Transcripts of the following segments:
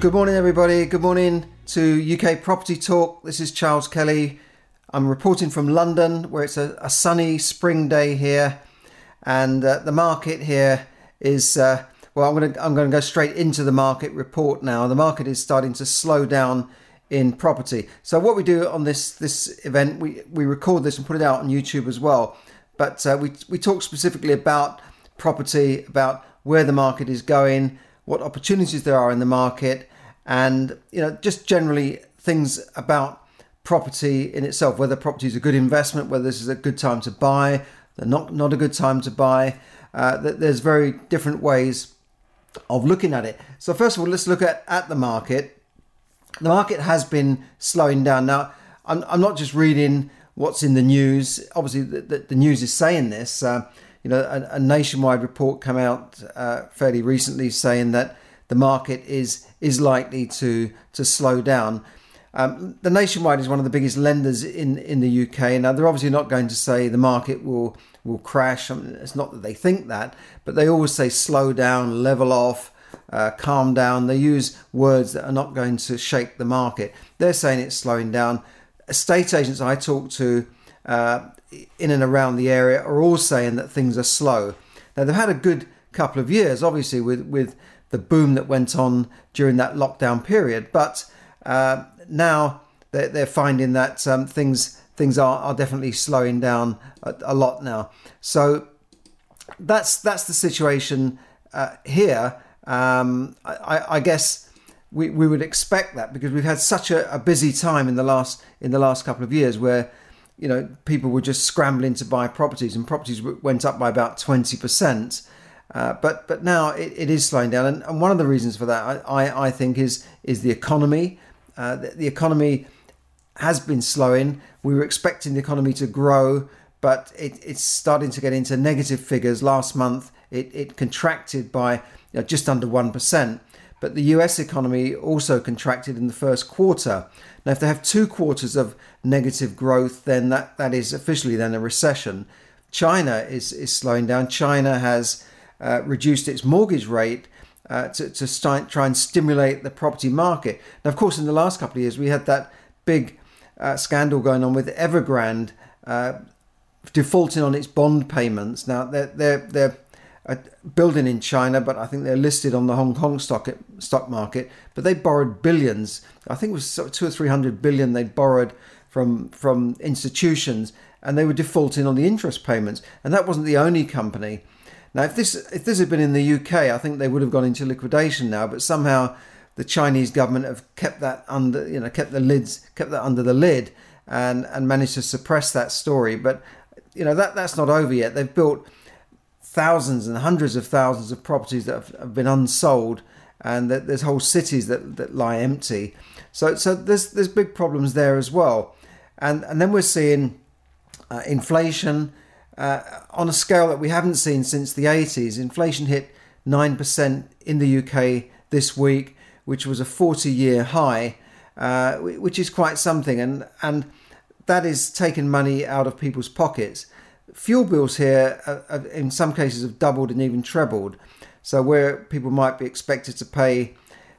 Good morning, everybody. Good morning to UK Property Talk. This is Charles Kelly. I'm reporting from London, where it's a, a sunny spring day here, and uh, the market here is. Uh, well, I'm going to I'm going to go straight into the market report now. The market is starting to slow down in property. So what we do on this this event, we we record this and put it out on YouTube as well. But uh, we we talk specifically about property, about where the market is going, what opportunities there are in the market, and you know just generally things about property in itself, whether property is a good investment, whether this is a good time to buy, not not a good time to buy. Uh, there's very different ways of looking at it. So first of all, let's look at, at the market. The market has been slowing down. Now, I'm, I'm not just reading what's in the news. Obviously, the, the, the news is saying this. Uh, you know, a, a, nationwide report come out uh, fairly recently saying that the market is is likely to to slow down. Um, the Nationwide is one of the biggest lenders in in the UK. Now they're obviously not going to say the market will will crash. I mean, it's not that they think that, but they always say slow down, level off, uh, calm down. They use words that are not going to shake the market. They're saying it's slowing down. Estate agents I talk to uh, in and around the area are all saying that things are slow. Now they've had a good couple of years, obviously with with the boom that went on during that lockdown period. But uh, now they're, they're, finding that um, things things are, are definitely slowing down a, a, lot now. So that's that's the situation uh, here. Um, I, I, guess we, we would expect that because we've had such a, a busy time in the last in the last couple of years where you know people were just scrambling to buy properties and properties went up by about 20% uh, but but now it, it is slowing down, and, and, one of the reasons for that, I, I think, is is the economy. Uh, the, the, economy has been slowing. We were expecting the economy to grow, but it, it's starting to get into negative figures. Last month, it, it contracted by you know, just under one percent. But the US economy also contracted in the first quarter. Now, if they have two quarters of negative growth, then that, that is officially then a recession. China is, is slowing down. China has uh, reduced its mortgage rate uh, to, to try and stimulate the property market. Now, of course, in the last couple of years, we had that big uh, scandal going on with Evergrande uh, defaulting on its bond payments. Now, they're, they're, they're building in China, but I think they're listed on the Hong Kong stock stock market. But they borrowed billions. I think it was two or three hundred billion they borrowed from from institutions, and they were defaulting on the interest payments. And that wasn't the only company. Now, if this if this had been in the UK, I think they would have gone into liquidation now. But somehow the Chinese government have kept that under, you know, kept the lids, kept that under the lid, and and managed to suppress that story. But you know that that's not over yet. They've built thousands and hundreds of thousands of properties that have, have been unsold, and that there's whole cities that, that lie empty. So so there's there's big problems there as well, and and then we're seeing uh, inflation uh, on a scale that we haven't seen since the 80s. Inflation hit 9% in the UK this week, which was a 40 year high, uh, which is quite something. And, and that is taking money out of people's pockets. Fuel bills here, in some cases, have doubled and even trebled. So, where people might be expected to pay,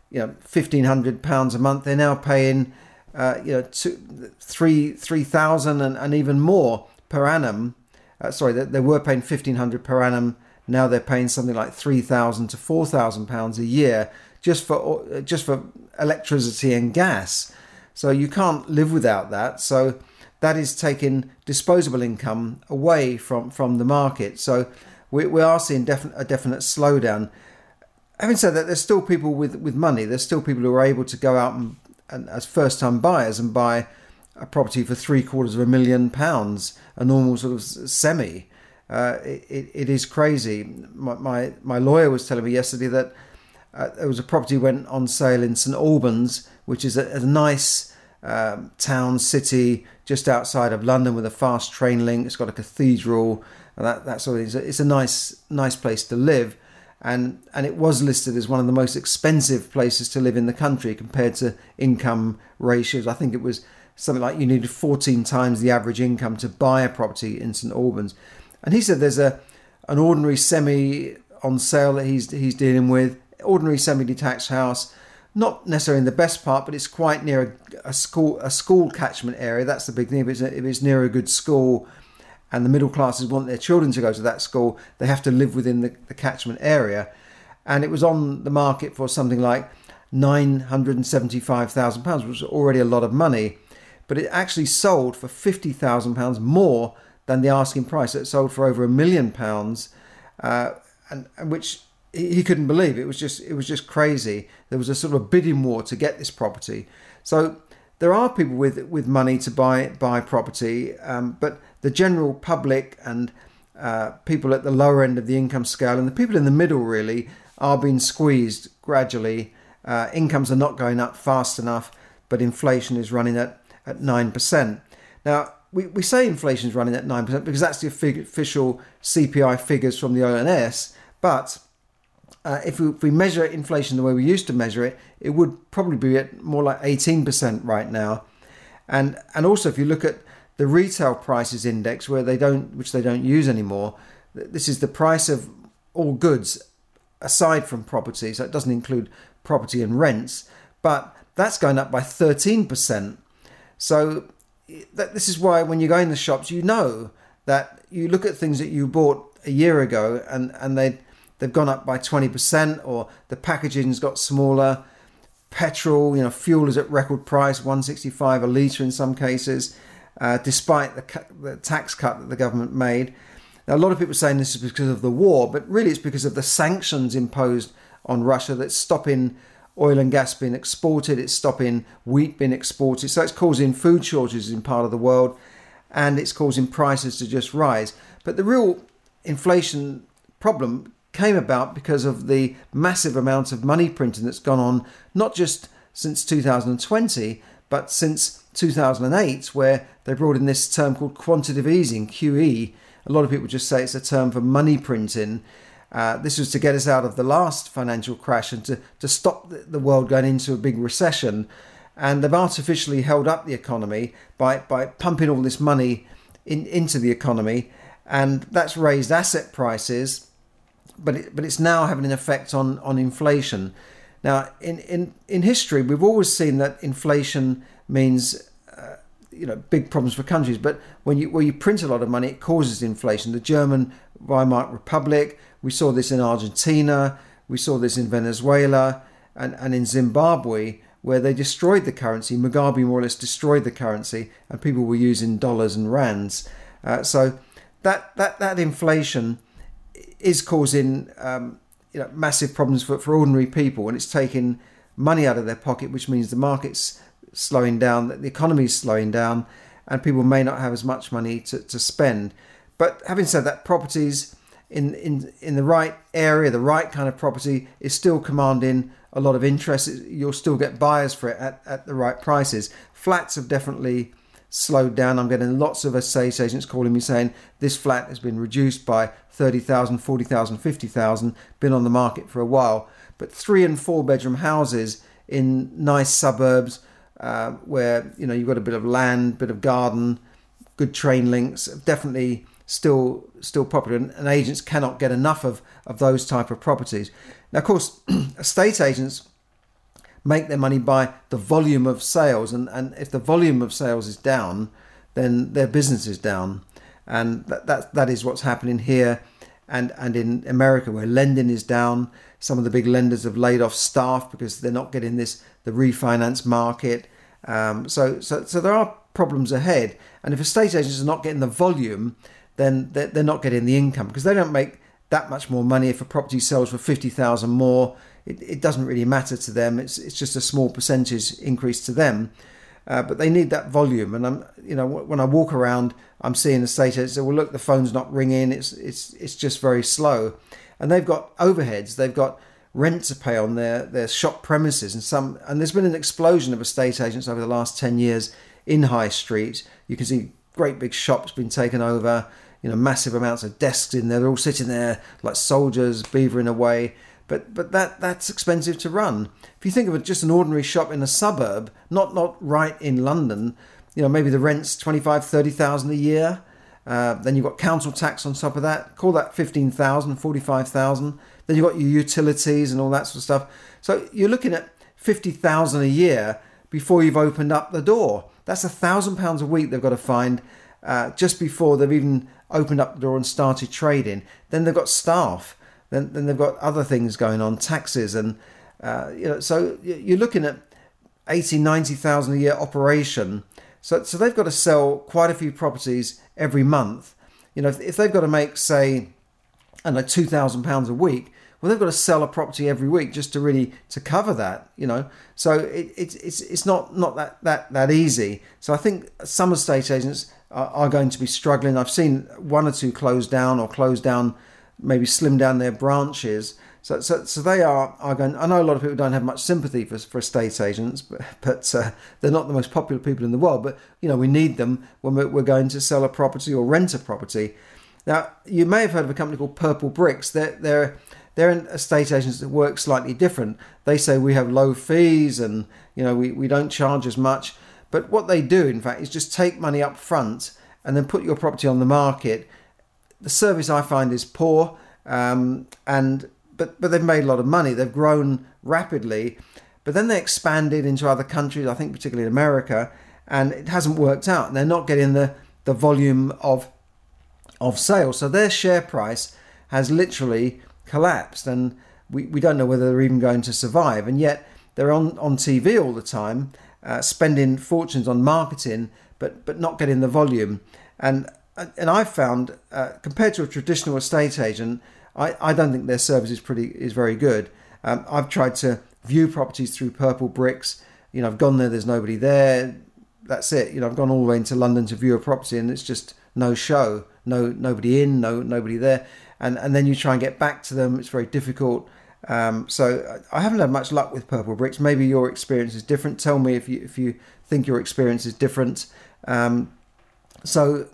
you know, fifteen hundred pounds a month, they're now paying, uh, you know, two, three three thousand and, and even more per annum uh, sorry, they, they, were paying fifteen hundred per annum. Now they're paying something like three thousand to four thousand pounds a year just for uh, just for electricity and gas. So you can't live without that. So that is taking disposable income away from from the market. So we, we are seeing a definite slowdown. Having said that, there's still people with, with money. There's still people who are able to go out and, and as first time buyers and buy a property for three quarters of a million pounds, a normal sort of semi. uh, it, it is crazy. My, my, my lawyer was telling me yesterday that uh, there was a property went on sale in St Albans, which is a, a nice um, town city just outside of London with a fast train link. It's got a cathedral and that that sort of thing. It's a nice nice place to live, and and it was listed as one of the most expensive places to live in the country compared to income ratios. I think it was something like you needed 14 times the average income to buy a property in St Albans. And he said there's a an ordinary semi on sale that he's he's dealing with, ordinary semi-detached house, not necessarily in the best part, but it's quite near a, a school a school catchment area. That's the big thing. If it's, if it's near a good school, and the middle classes want their children to go to that school, they have to live within the, the catchment area. And it was on the market for something like £975,000, which was already a lot of money. But it actually sold for £50,000 more than the asking price. It sold for over a million pounds, uh, and, and which he couldn't believe. It was just it was just crazy. There was a sort of a bidding war to get this property. So there are people with with money to buy buy property, um, but the general public and uh, people at the lower end of the income scale and the people in the middle really are being squeezed gradually. Uh, incomes are not going up fast enough, but inflation is running at at nine percent. Now we, we say inflation is running at 9% because that's the official CPI figures from the ONS. But uh, if, we, if we measure inflation the way we used to measure it, it would probably be at more like 18% right now. And, and also, if you look at the retail prices index, where they don't, which they don't use anymore, this is the price of all goods aside from property, so it doesn't include property and rents, but that's going up by 13%. So that this is why when you go in the shops, you know that you look at things that you bought a year ago and and they they've gone up by 20% or the packaging's got smaller petrol you know fuel is at record price 165 a litre in some cases uh, despite the, the, tax cut that the government made now a lot of people are saying this is because of the war but really it's because of the sanctions imposed on russia that's stopping oil and gas being exported, it's stopping wheat being exported. So it's causing food shortages in part of the world and it's causing prices to just rise. But the real inflation problem came about because of the massive amount of money printing that's gone on, not just since 2020, but since 2008, where they brought in this term called quantitative easing, QE. A lot of people just say it's a term for money printing. Uh, this was to get us out of the last financial crash and to, to stop the world going into a big recession. And they've artificially held up the economy by, by pumping all this money in, into the economy. And that's raised asset prices, but, it, but it's now having an effect on, on inflation. Now, in, in, in history, we've always seen that inflation means uh, you know big problems for countries. But when you when you print a lot of money, it causes inflation. The German Weimar Republic, we saw this in Argentina, we saw this in Venezuela, and, and in Zimbabwe, where they destroyed the currency. Mugabe more or less destroyed the currency, and people were using dollars and rands. Uh, so that, that, that inflation is causing um, you know, massive problems for, for ordinary people, and it's taking money out of their pocket, which means the market's slowing down, the economy is slowing down, and people may not have as much money to, to spend. But having said that, properties in, in, in the right area, the right kind of property is still commanding a lot of interest. You'll still get buyers for it at, at the right prices. Flats have definitely slowed down. I'm getting lots of estate agents calling me saying this flat has been reduced by 30,000, 40,000, 50,000, been on the market for a while. But three and four bedroom houses in nice suburbs uh, where you know you've got a bit of land, bit of garden, good train links, definitely still still popular, and, and agents cannot get enough of of those type of properties. Now, of course, estate agents make their money by the volume of sales, and and if the volume of sales is down, then their business is down, and that that, that is what's happening here. And, and in America, where lending is down, some of the big lenders have laid off staff because they're not getting this the refinance market. Um, so, so, so there are problems ahead. And if estate agents are not getting the volume, then they're not getting the income because they don't make that much more money if a property sells for 50,000 more. It, it doesn't really matter to them. It's, it's just a small percentage increase to them. uh, but they need that volume. And I'm, you know, when I walk around, I'm seeing estate agents "Well, look, the phone's not ringing. It's it's it's just very slow," and they've got overheads. They've got rent to pay on their their shop premises, and some. And there's been an explosion of estate agents over the last ten years in High Street. You can see great big shops being taken over. You know, massive amounts of desks in there. They're all sitting there like soldiers, beavering away but but that that's expensive to run. If you think of it, just an ordinary shop in a suburb, not not right in London, you know maybe the rent's 25, 30,000 a year. Uh, then you've got council tax on top of that. Call that 15,000, 45,000. Then you've got your utilities and all that sort of stuff. So you're looking at 50,000 a year before you've opened up the door. That's a thousand pounds a week they've got to find uh, just before they've even opened up the door and started trading. Then they've got staff then, then they've got other things going on, taxes, and uh, you know, so you're looking at 80, 90,000 a year operation. So, so they've got to sell quite a few properties every month. You know, if, if they've got to make, say, I know, two thousand pounds a week, well, they've got to sell a property every week just to really to cover that. You know, so it, it it's it's not not that that that easy. So I think some estate agents are, are going to be struggling. I've seen one or two close down or close down maybe slim down their branches. So, so, so they are, are going. I know a lot of people don't have much sympathy for, for estate agents, but, but uh, they're not the most popular people in the world. But you know, we need them when we're, we're going to sell a property or rent a property. Now, you may have heard of a company called Purplebricks. They're they're they're an estate agents that work slightly different. They say we have low fees and you know we, we don't charge as much. But what they do, in fact, is just take money up front and then put your property on the market the service I find is poor, um, and but but they've made a lot of money. They've grown rapidly, but then they expanded into other countries. I think particularly in America, and it hasn't worked out. They're not getting the the volume of of sales. So their share price has literally collapsed, and we, we don't know whether they're even going to survive. And yet they're on on TV all the time, uh, spending fortunes on marketing, but but not getting the volume. And and I've found uh, compared to a traditional estate agent, I, I don't think their service is pretty is very good. Um, I've tried to view properties through Purplebricks. You know, I've gone there. There's nobody there. That's it. You know, I've gone all the way into London to view a property, and it's just no show, no nobody in, no nobody there. And and then you try and get back to them. It's very difficult. Um, so I haven't had much luck with Purplebricks. Maybe your experience is different. Tell me if you if you think your experience is different. Um, so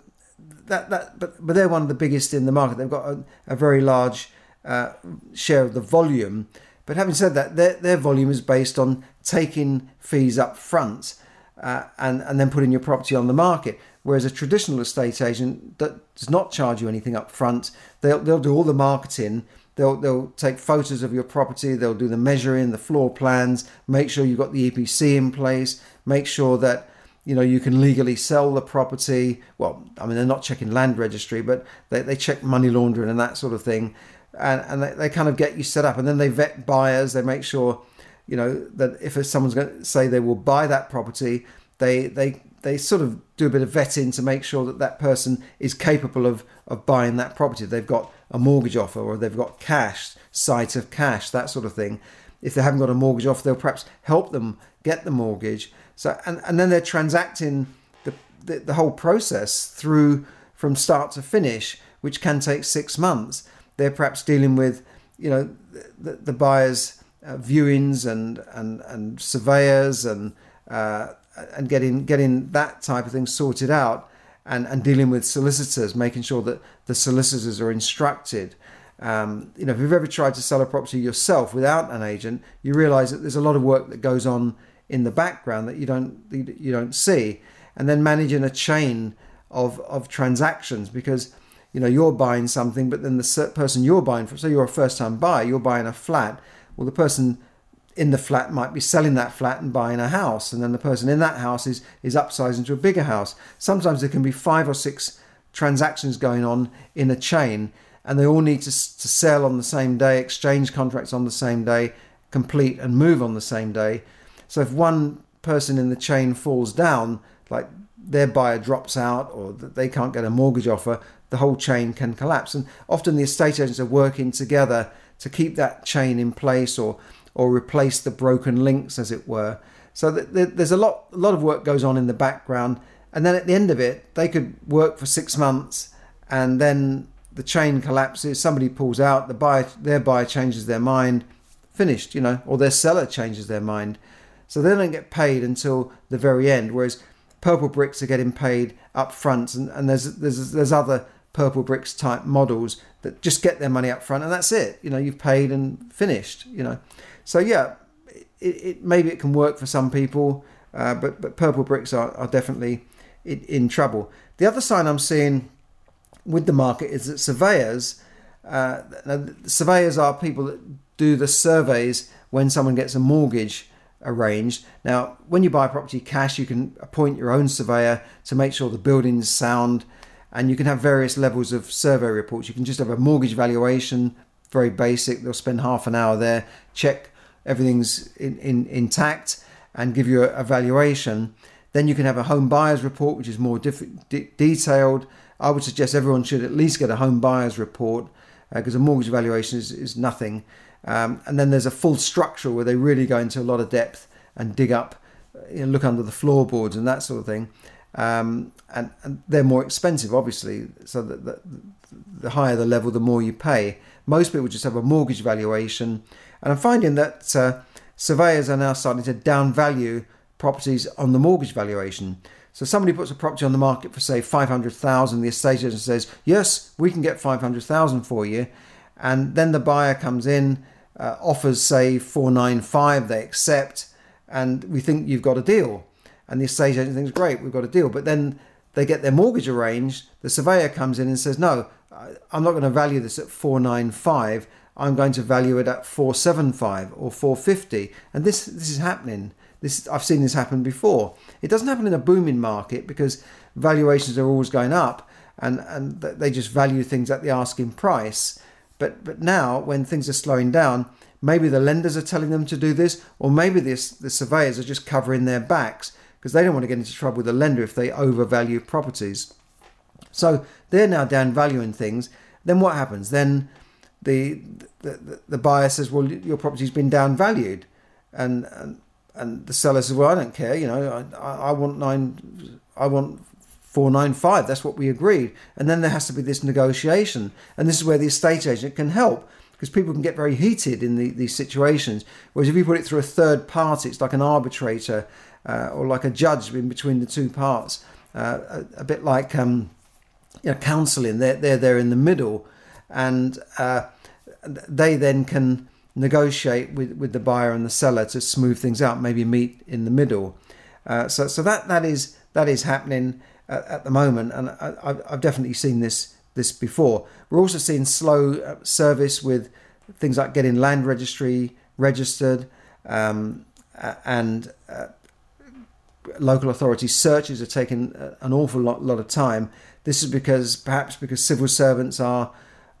that that but but they're one of the biggest in the market. They've got a, a very large uh, share of the volume. But having said that, their their volume is based on taking fees up front uh, and and then putting your property on the market. Whereas a traditional estate agent that does not charge you anything up front, they'll they'll do all the marketing. They'll they'll take photos of your property. They'll do the measuring, the floor plans, make sure you've got the EPC in place, make sure that you know you can legally sell the property. Well i mean they're not checking land registry but they, they check money laundering and that sort of thing. And, and they, they kind of get you set up. And then they vet buyers. They make sure you know that if someone's going to say they will buy that property they they they sort of do a bit of vetting to make sure that that person is capable of of buying that property. They've got a mortgage offer or they've got cash sight of cash that sort of thing. If they haven't got a mortgage offer they'll perhaps help them get the mortgage so and, and then they're transacting the, the, the whole process through from start to finish, which can take six months. They're perhaps dealing with, you know, the, the buyers' uh, viewings and and and surveyors and uh, and getting getting that type of thing sorted out, and and dealing with solicitors, making sure that the solicitors are instructed. Um, you know, if you've ever tried to sell a property yourself without an agent, you realise that there's a lot of work that goes on in the background that you don't you don't see, and then managing a chain of of transactions because you know you're buying something, but then the person you're buying from, so you're a first time buyer, you're buying a flat. Well, the person in the flat might be selling that flat and buying a house, and then the person in that house is is upsizing to a bigger house. Sometimes there can be five or six transactions going on in a chain, and they all need to, to sell on the same day, exchange contracts on the same day, complete and move on the same day. So if one person in the chain falls down, like their buyer drops out or they can't get a mortgage offer, the whole chain can collapse. And often the estate agents are working together to keep that chain in place or or replace the broken links, as it were. So there's a lot, a lot of work goes on in the background, and then at the end of it, they could work for six months, and then the chain collapses. Somebody pulls out, the buyer, their buyer changes their mind, finished, you know, or their seller changes their mind. So they don't get paid until the very end. Whereas Purplebricks are getting paid up front, and, and there's there's there's other Purplebricks type models that just get their money up front, and that's it. You know, you've paid and finished. You know, so yeah, it, it maybe it can work for some people, uh, but but Purplebricks are, are definitely in, in, trouble. The other sign I'm seeing with the market is that surveyors, uh, surveyors are people that do the surveys when someone gets a mortgage arranged. Now, when you buy property cash, you can appoint your own surveyor to make sure the building's sound, and you can have various levels of survey reports. You can just have a mortgage valuation, very basic. They'll spend half an hour there, check everything's in, in, intact and give you a, a, valuation. Then you can have a home buyer's report, which is more diff- de- detailed. I would suggest everyone should at least get a home buyer's report because uh, a mortgage valuation is, is nothing. Um, and then there's a full structural where they really go into a lot of depth and dig up, you know, look under the floorboards and that sort of thing. Um, and, and, they're more expensive, obviously. So the, the higher the level, the more you pay. Most people just have a mortgage valuation and I'm finding that uh, surveyors are now starting to downvalue properties on the mortgage valuation. So somebody puts a property on the market for say 500,000, the estate agent says, "Yes, we can get 500,000 for you." And then the buyer comes in, uh, offers say 495, they accept, and we think you've got a deal. And the estate agent thinks, "Great, we've got a deal." But then they get their mortgage arranged, the surveyor comes in and says, "No, I'm not going to value this at 495. I'm going to value it at 475 or 450. And this this is happening. This I've seen this happen before. It doesn't happen in a booming market because valuations are always going up and, and they just value things at the asking price. But but now when things are slowing down, maybe the lenders are telling them to do this, or maybe this the surveyors are just covering their backs because they don't want to get into trouble with the lender if they overvalue properties. So they're now down valuing things. Then what happens? Then the, the, the buyer says, well, your property's been downvalued. And, and, and the seller says, well, I don't care. You know, I, I want nine, I want 495. That's what we agreed. And then there has to be this negotiation. And this is where the estate agent can help because people can get very heated in the, these situations. Whereas if you put it through a third party, it's like an arbitrator uh, or like a judge in between the two parts, uh, a, a, bit like um, you know, counselling. They're, they're there in the middle and uh, they then can negotiate with, with the buyer and the seller to smooth things out, maybe meet in the middle. Uh, so so that that is that is happening at, at the moment, and I, have definitely seen this this before. We're also seeing slow uh, service with things like getting land registry registered, um, and uh, local authority searches are taking an awful lot, lot of time. This is because perhaps because civil servants are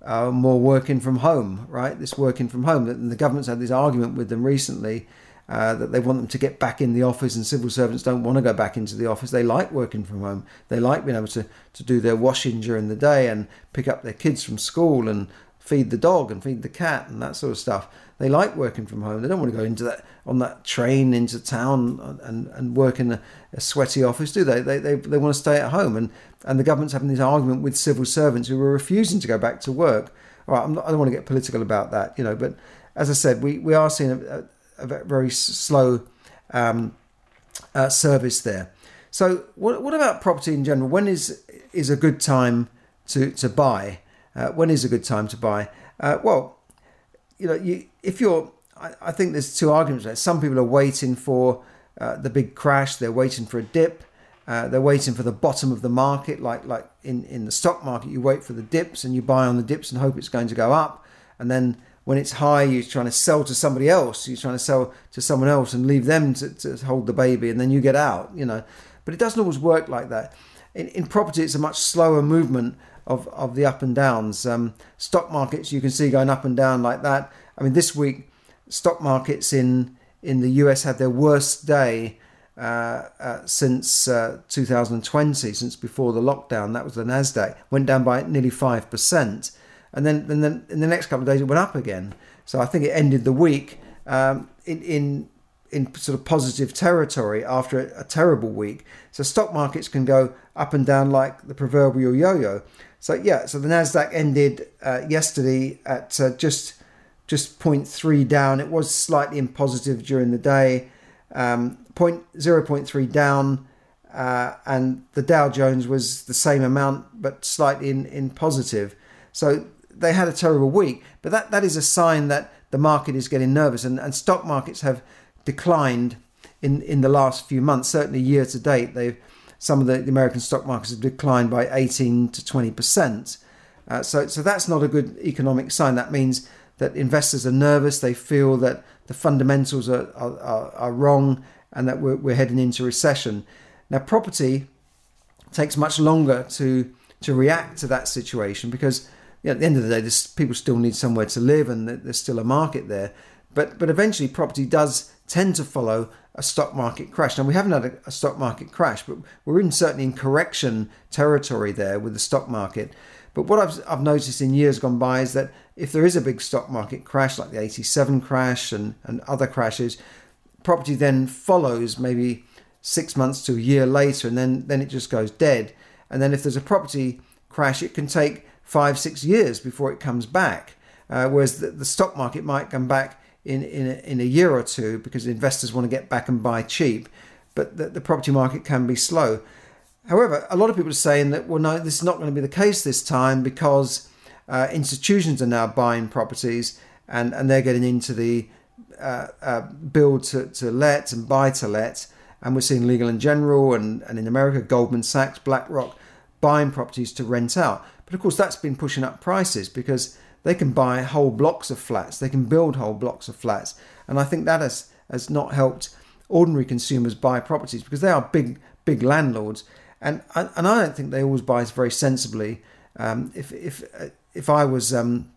uh, more working from home, right? This working from home. And the government's had this argument with them recently uh, that they want them to get back in the office, and civil servants don't want to go back into the office. They like working from home. They like being able to, to do their washing during the day and pick up their kids from school and feed the dog and feed the cat and that sort of stuff. They like working from home. They don't want to go into that on that train into town and, and work in a, a sweaty office, do they? They, they? they want to stay at home. And, and the government's having this argument with civil servants who are refusing to go back to work. All right, not, i don't want to get political about that, you know, but as I said, we, we are seeing a, a, a very slow um, uh, service there. So, what, what about property in general? When is is a good time to, to buy? Uh, when is a good time to buy? Uh, well, you know, you, if you're, I, I, think there's two arguments there. Some people are waiting for uh, the big crash. They're waiting for a dip. Uh, they're waiting for the bottom of the market, like like in, in the stock market, you wait for the dips and you buy on the dips and hope it's going to go up. And then when it's high, you're trying to sell to somebody else. You're trying to sell to someone else and leave them to, to hold the baby, and then you get out. You know, but it doesn't always work like that. In, in property, it's a much slower movement of, of the up and downs. Um, stock markets you can see going up and down like that. I mean, this week stock markets in in the US had their worst day uh, uh, since uh, 2020, since before the lockdown. That was the Nasdaq went down by nearly five percent, and then then in the next couple of days it went up again. So I think it ended the week um, in, in in sort of positive territory after a, a, terrible week. So stock markets can go up and down like the proverbial yo-yo. So yeah, so the Nasdaq ended uh, yesterday at uh, just just 0.3 down. It was slightly in positive during the day, um, point, 0.3 down, uh, and the Dow Jones was the same amount but slightly in, in positive. So they had a terrible week, but that, that is a sign that the market is getting nervous, and, and stock markets have declined in, in the last few months. Certainly, year to date, they've some of the, the American stock markets have declined by 18 to 20 percent. Uh, so, so that's not a good economic sign. That means that investors are nervous. They feel that the fundamentals are, are, are wrong and that we're, we're heading into recession. Now, property takes much longer to to react to that situation because you know, at the end of the day, this, people still need somewhere to live and there's still a market there. But but eventually, property does tend to follow a stock market crash. Now we haven't had a, a stock market crash, but we're in certainly in correction territory there with the stock market. But what I've, I've noticed in years gone by is that if there is a big stock market crash, like the 87 crash and, and other crashes, property then follows maybe six months to a year later, and then, then it just goes dead. And then if there's a property crash, it can take five, six years before it comes back. Uh, whereas the, the, stock market might come back in, in, a, in a year or two because investors want to get back and buy cheap. But the, the property market can be slow. However, a lot of people are saying that, well, no, this is not going to be the case this time because uh, institutions are now buying properties and, and they're getting into the uh, uh, build to, to let and buy to let. And we're seeing Legal and General and, and in America, Goldman Sachs, BlackRock buying properties to rent out. But of course, that's been pushing up prices because they can buy whole blocks of flats, they can build whole blocks of flats. And I think that has, has not helped ordinary consumers buy properties because they are big, big landlords and and I don't think they always buy very sensibly. Um, if if if I was um,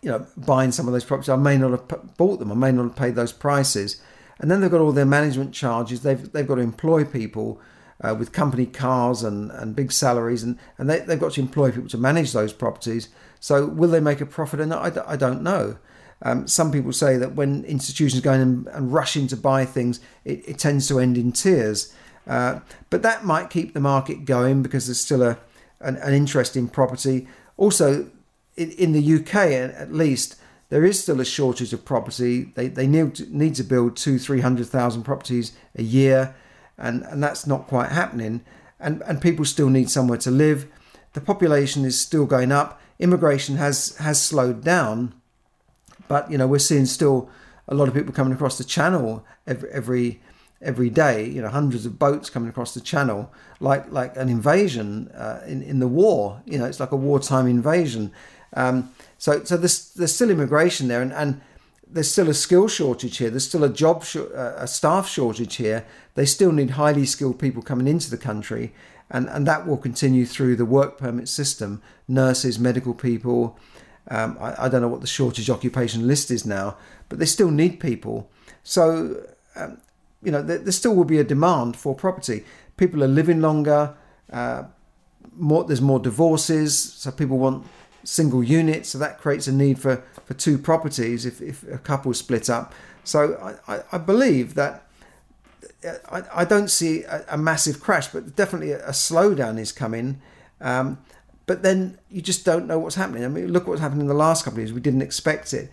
you know buying some of those properties, I may not have bought them. I may not have paid those prices. And then they've got all their management charges. They've they've got to employ people uh, with company cars and, and big salaries, and and they they've got to employ people to manage those properties. So will they make a profit or not? I, I don't know. Um, some people say that when institutions go in and, and rush in to buy things, it, it tends to end in tears. Uh, but that might keep the market going because there's still a an, an interesting property. Also, in, in, the UK at least, there is still a shortage of property. They, they need, to, need to build two, 300,000 properties a year, and, and that's not quite happening. And, and people still need somewhere to live. The population is still going up. Immigration has, has slowed down, but you know we're seeing still a lot of people coming across the channel every, every every day, you know, hundreds of boats coming across the channel, like like an invasion uh, in in the war. You know, it's like a wartime invasion. Um, so so there's there's still immigration there, and, and there's still a skill shortage here. There's still a job sh- uh, a staff shortage here. They still need highly skilled people coming into the country, and and that will continue through the work permit system. Nurses, medical people. Um, I, I, don't know what the shortage occupation list is now, but they still need people. So um, you know, there, there, still will be a demand for property. People are living longer. Uh, more, there's more divorces, so people want single units. So that creates a need for, for two properties if, if a couple split up. So I, I, I believe that I, I don't see a, a, massive crash, but definitely a, a slowdown is coming. Um, but then you just don't know what's happening. I mean, look what's happened in the last couple of years. We didn't expect it.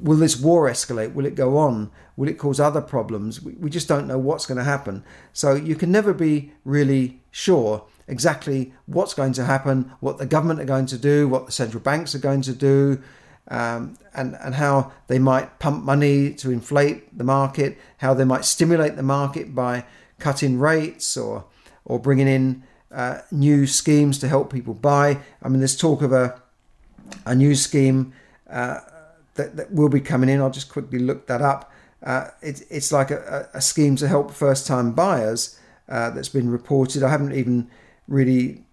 Will this war escalate? Will it go on? Will it cause other problems? We, we just don't know what's going to happen. So you can never be really sure exactly what's going to happen, what the government are going to do, what the central banks are going to do, um, and, and how they might pump money to inflate the market, how they might stimulate the market by cutting rates or, or bringing in uh, new schemes to help people buy. I mean, there's talk of a, a new scheme uh, that, that will be coming in. I'll just quickly look that up. Uh, it, it's like a, a, scheme to help first time buyers uh, that's been reported. I haven't even really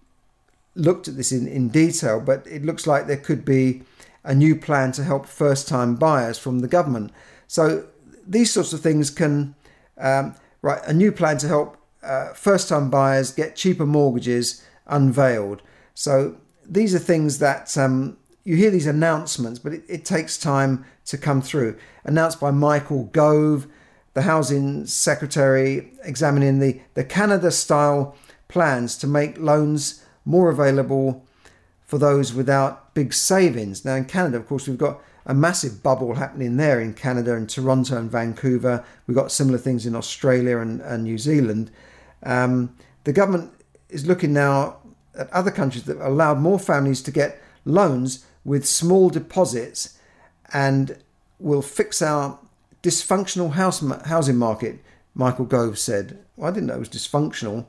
looked at this in, in detail, but it looks like there could be a new plan to help first time buyers from the government. So these sorts of things can, um, right, a new plan to help uh, first time buyers get cheaper mortgages unveiled. So these are things that um, you hear these announcements, but it, it, takes time to come through. Announced by Michael Gove. the housing secretary examining the, the Canada style plans to make loans more available for those without big savings. Now, in Canada, of course, we've got a massive bubble happening there in Canada and Toronto and Vancouver. We've got similar things in Australia and, and New Zealand. Um, the government is looking now at other countries that allowed more families to get loans with small deposits and will fix our dysfunctional house housing market, Michael Gove said. Well, I didn't know it was dysfunctional.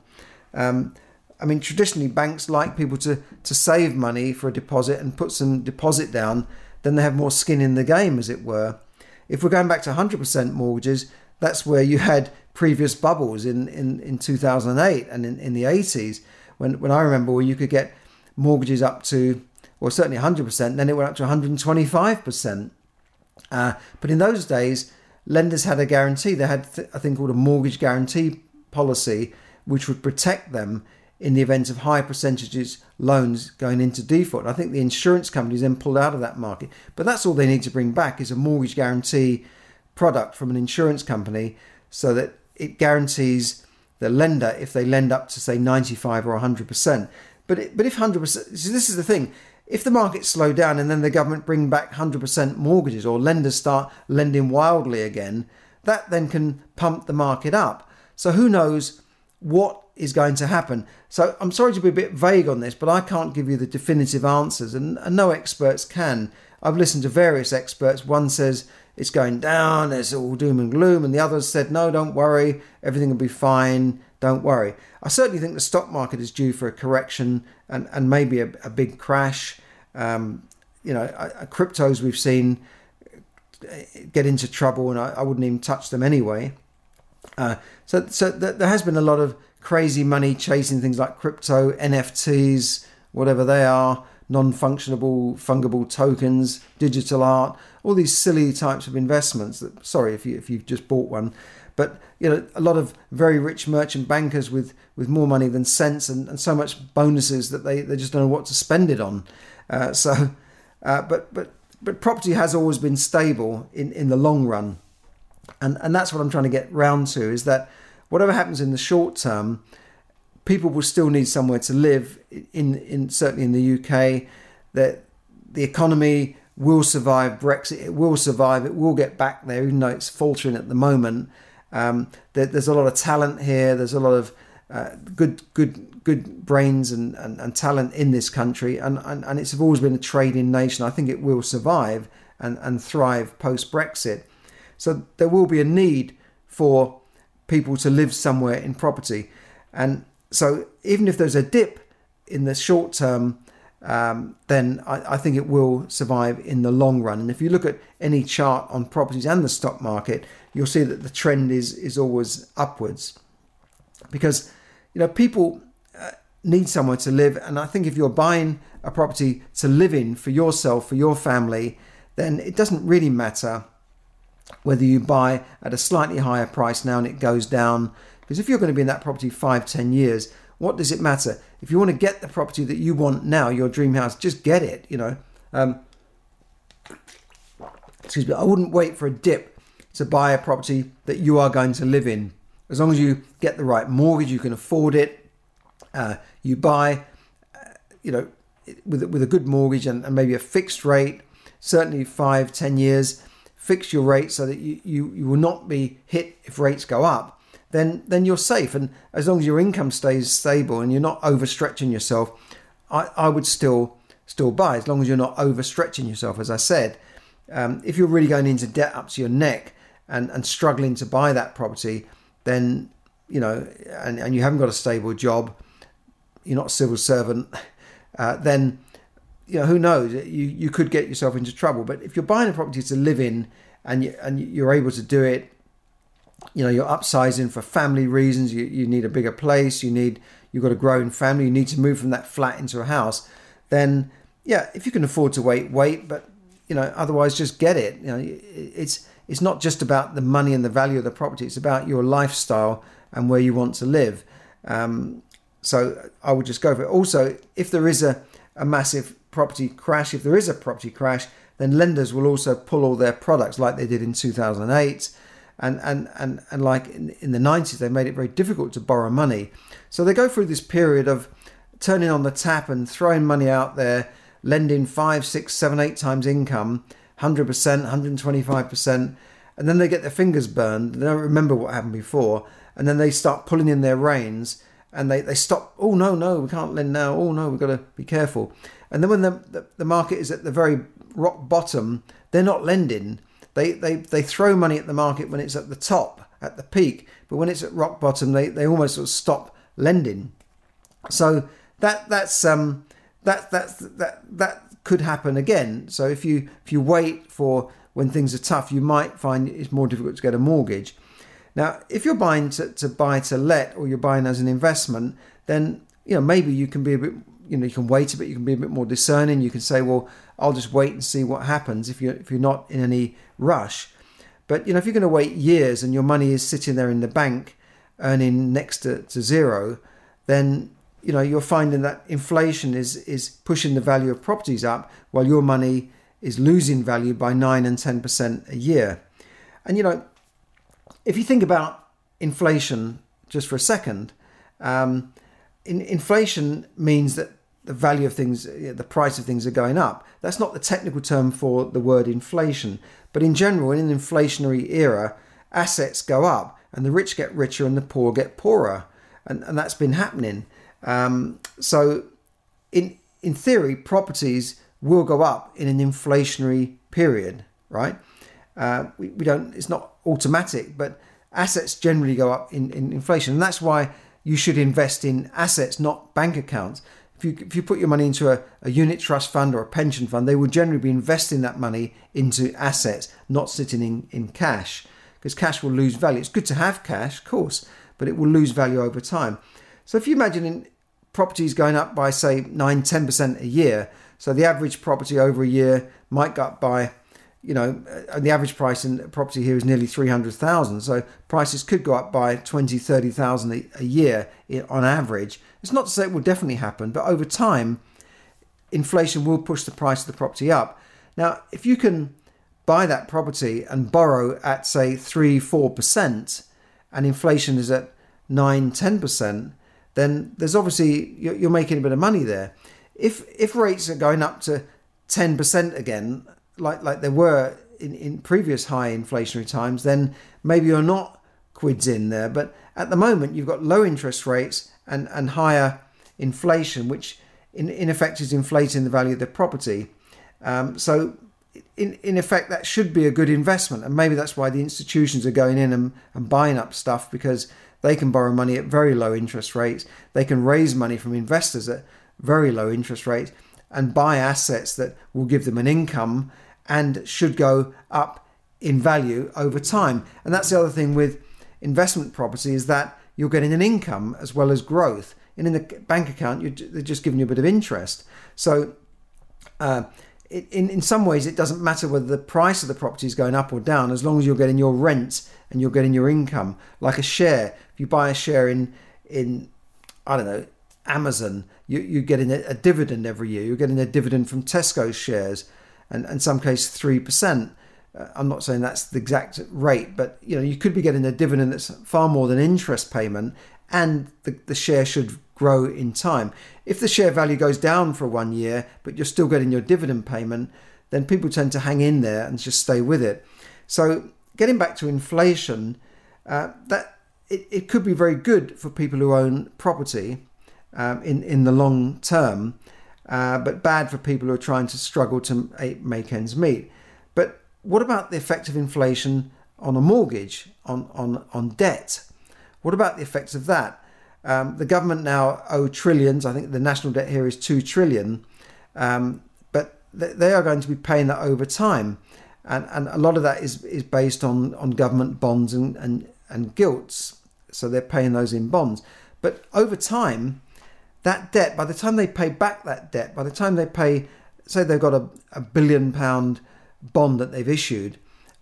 Um, I mean, traditionally, banks like people to, to save money for a deposit and put some deposit down, then they have more skin in the game, as it were. If we're going back to 100% mortgages, that's where you had previous bubbles in, in, in 2008 and in, in the 80s, when, when I remember where you could get mortgages up to, well, certainly 100%, then it went up to 125%. Uh, but in those days, lenders had a guarantee. They had th- a thing called a mortgage guarantee policy, which would protect them in the event of high percentages loans going into default. I think the insurance companies then pulled out of that market. But that's all they need to bring back is a mortgage guarantee product from an insurance company so that it guarantees the lender if they lend up to say 95 or 100%. But it, but if 100%, so this is the thing. If the market slow down and then the government bring back 100% mortgages or lenders start lending wildly again, that then can pump the market up. So who knows what is going to happen? So I'm sorry to be a bit vague on this, but I can't give you the definitive answers, and, and no experts can. I've listened to various experts. One says it's going down, it's all doom and gloom, and the others said, no, don't worry, everything will be fine, don't worry. I certainly think the stock market is due for a correction and, and maybe a, a big crash. Um, you know, cryptos we've seen get into trouble, and I, I wouldn't even touch them anyway. Uh, so, so th- there has been a lot of crazy money chasing things like crypto, NFTs, whatever they are, non-functionable fungible tokens, digital art, all these silly types of investments. That sorry if you if you've just bought one, but you know a lot of very rich merchant bankers with with more money than sense and, and so much bonuses that they, they just don't know what to spend it on. Uh, so, uh, but but but property has always been stable in in the long run, and and that's what I'm trying to get round to is that whatever happens in the short term, people will still need somewhere to live. In in certainly in the UK, that the economy will survive Brexit. It will survive. It will get back there, even though it's faltering at the moment. Um, there, there's a lot of talent here. There's a lot of uh, good good good brains and, and, and, talent in this country, and, and, and it's always been a trading nation. I think it will survive and, and thrive post Brexit. So there will be a need for people to live somewhere in property. And so even if there's a dip in the short term, um, then I, I, think it will survive in the long run. And if you look at any chart on properties and the stock market, you'll see that the trend is is always upwards, because you know people uh, need somewhere to live, and I think if you're buying a property to live in for yourself, for your family, then it doesn't really matter whether you buy at a slightly higher price now and it goes down. Because if you're going to be in that property five, ten years, what does it matter? If you want to get the property that you want now, your dream house, just get it. You know, um, excuse me. I wouldn't wait for a dip to buy a property that you are going to live in. As long as you get the right mortgage, you can afford it. Uh, you buy, uh, you know, with with a good mortgage and, and maybe a fixed rate, certainly five, ten years fix your rate so that you, you, you will not be hit if rates go up, then then you're safe. And as long as your income stays stable and you're not overstretching yourself, I, I would still still buy as long as you're not overstretching yourself. As I said, um, if you're really going into debt up to your neck and, and struggling to buy that property, then you know, and, and you haven't got a stable job, you're not a civil servant, uh, then you know, who knows? You you could get yourself into trouble. But if you're buying a property to live in and you, and you're able to do it, you know, you're upsizing for family reasons. You you need a bigger place. You need you've got a growing family. You need to move from that flat into a house. Then yeah, if you can afford to wait, wait. But you know, otherwise just get it. You know, it's it's not just about the money and the value of the property. It's about your lifestyle and where you want to live. Um, so I would just go for it. Also, if there is a, a massive property crash, if there is a property crash, then lenders will also pull all their products like they did in 2008. And, and, and, and like in, in the 90s, they made it very difficult to borrow money. So they go through this period of turning on the tap and throwing money out there, lending five, six, seven, eight times income, 100%, 125%. And then they get their fingers burned. They don't remember what happened before. And then they start pulling in their reins and they, they stop. Oh, no, no, we can't lend now. Oh, no, we've got to be careful. And then when the, the, the market is at the very rock bottom, they're not lending. They, they, they throw money at the market when it's at the top, at the peak. But when it's at rock bottom, they, they almost sort of stop lending. So that that's um, that that that that could happen again. So if you if you wait for when things are tough, you might find it's more difficult to get a mortgage. Now, if you're buying to, to buy to let or you're buying as an investment, then you know maybe you can be a bit you know you can wait a bit, you can be a bit more discerning. You can say, well, I'll just wait and see what happens if you're if you're not in any rush. But you know if you're going to wait years and your money is sitting there in the bank earning next to, to zero, then you know you're finding that inflation is is pushing the value of properties up while your money is losing value by 9 and 10% a year. And you know if you think about inflation just for a second, um, in, inflation means that the value of things, the price of things are going up. That's not the technical term for the word inflation, but in general, in an inflationary era, assets go up and the rich get richer and the poor get poorer. And, and that's been happening. Um, so, in in theory, properties will go up in an inflationary period, right? Uh, we, we don't. It's not automatic, but assets generally go up in, in inflation, and that's why you should invest in assets, not bank accounts. If you, if you put your money into a, a unit trust fund or a pension fund, they will generally be investing that money into assets, not sitting in, in cash, because cash will lose value. It's good to have cash, of course, but it will lose value over time. So if you imagine in properties going up by say 9 10% a year so the average property over a year might go up by you know uh, the average price in property here is nearly 300,000 so prices could go up by 20 30,000 a year on average. It's not to say it will definitely happen but over time inflation will push the price of the property up. Now if you can buy that property and borrow at say 3 4% and inflation is at 9 10% then there's obviously you're making a bit of money there. If if rates are going up to 10% again, like like they were in, in previous high inflationary times, then maybe you're not quids in there. But at the moment, you've got low interest rates and, and higher inflation, which in, in effect is inflating the value of the property. Um, so in, in effect, that should be a good investment. And maybe that's why the institutions are going in and, and buying up stuff because they can borrow money at very low interest rates. They can raise money from investors at very low interest rates and buy assets that will give them an income and should go up in value over time. And that's the other thing with investment property is that you're getting an income as well as growth. And in the bank account, they're just giving you a bit of interest. So, uh, in, in some ways, it doesn't matter whether the price of the property is going up or down, as long as you're getting your rent and you're getting your income. Like a share, if you buy a share in in I don't know Amazon, you, you're getting a, a dividend every year. You're getting a dividend from Tesco shares, and in some cases three percent. Uh, I'm not saying that's the exact rate, but you know you could be getting a dividend that's far more than interest payment, and the, the share should grow in time. If the share value goes down for one year, but you're still getting your dividend payment, then people tend to hang in there and just stay with it. So getting back to inflation, uh, that it, it could be very good for people who own property um, in in the long term, uh, but bad for people who are trying to struggle to make ends meet. But what about the effect of inflation on a mortgage, on on on debt? What about the effects of that? Um, the government now owe trillions. I think the national debt here is two trillion, um, but they are going to be paying that over time and and a lot of that is is based on on government bonds and and and gilts so they're paying those in bonds but over time that debt by the time they pay back that debt by the time they pay say they've got a, a billion pound bond that they've issued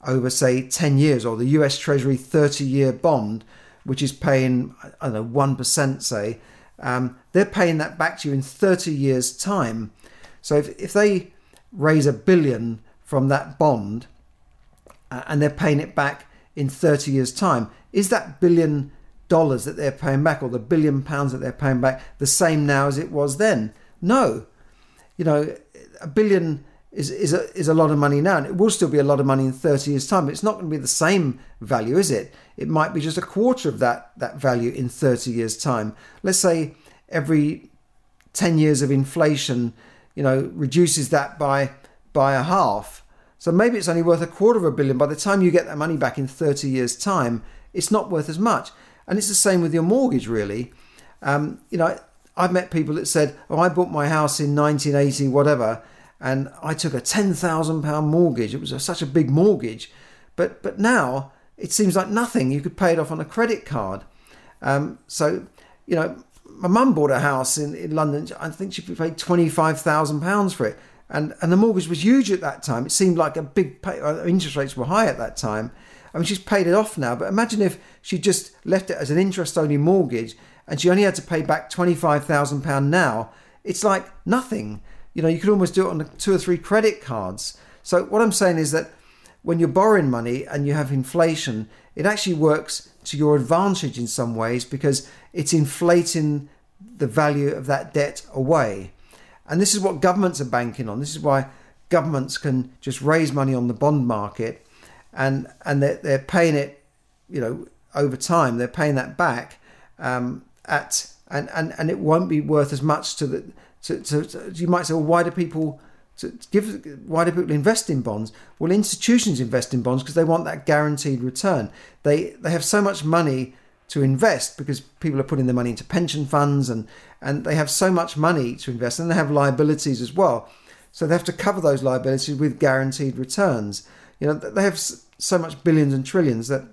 over say 10 years or the US treasury 30 year bond which is paying I don't know 1% say um, they're paying that back to you in 30 years time so if, if they raise a billion from that bond uh, and they're paying it back in 30 years' time. Is that billion dollars that they're paying back or the billion pounds that they're paying back the same now as it was then? No. You know, a billion is, is, a, is a lot of money now, and it will still be a lot of money in 30 years' time. But it's not going to be the same value, is it? It might be just a quarter of that, that value in 30 years' time. Let's say every 10 years of inflation, you know, reduces that by by a half. So maybe it's only worth a quarter of a billion. By the time you get that money back in 30 years' time, it's not worth as much. And it's the same with your mortgage, really. Um, you know, I've met people that said, "Oh, I bought my house in 1980, whatever." and I took a ten thousand pound mortgage. It was a, such a big mortgage, but but now it seems like nothing. You could pay it off on a credit card. Um, so you know, my mum bought a house in, in London. I think she paid twenty five thousand pounds for it, and and the mortgage was huge at that time. It seemed like a big pay, uh, interest rates were high at that time. I mean, she's paid it off now. But imagine if she just left it as an interest only mortgage, and she only had to pay back twenty five thousand pound now. It's like nothing. You know, you could almost do it on two or three credit cards. So what I'm saying is that when you're borrowing money and you have inflation, it actually works to your advantage in some ways because it's inflating the value of that debt away. And this is what governments are banking on. This is why governments can just raise money on the bond market and and they're, they're paying it, you know, over time. They're paying that back um, at and, and, and it won't be worth as much to the to, to, to, you might say, well, why do people give? Why do people invest in bonds? Well, institutions invest in bonds because they want that guaranteed return. They they have so much money to invest because people are putting their money into pension funds and and they have so much money to invest and they have liabilities as well. So they have to cover those liabilities with guaranteed returns. You know, they have so much billions and trillions that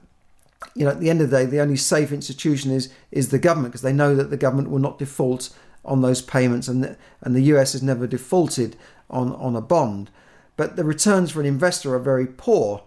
you know at the end of the day the only safe institution is is the government because they know that the government will not default on those payments, and the, and the US has never defaulted on, on a bond. But the returns for an investor are very poor.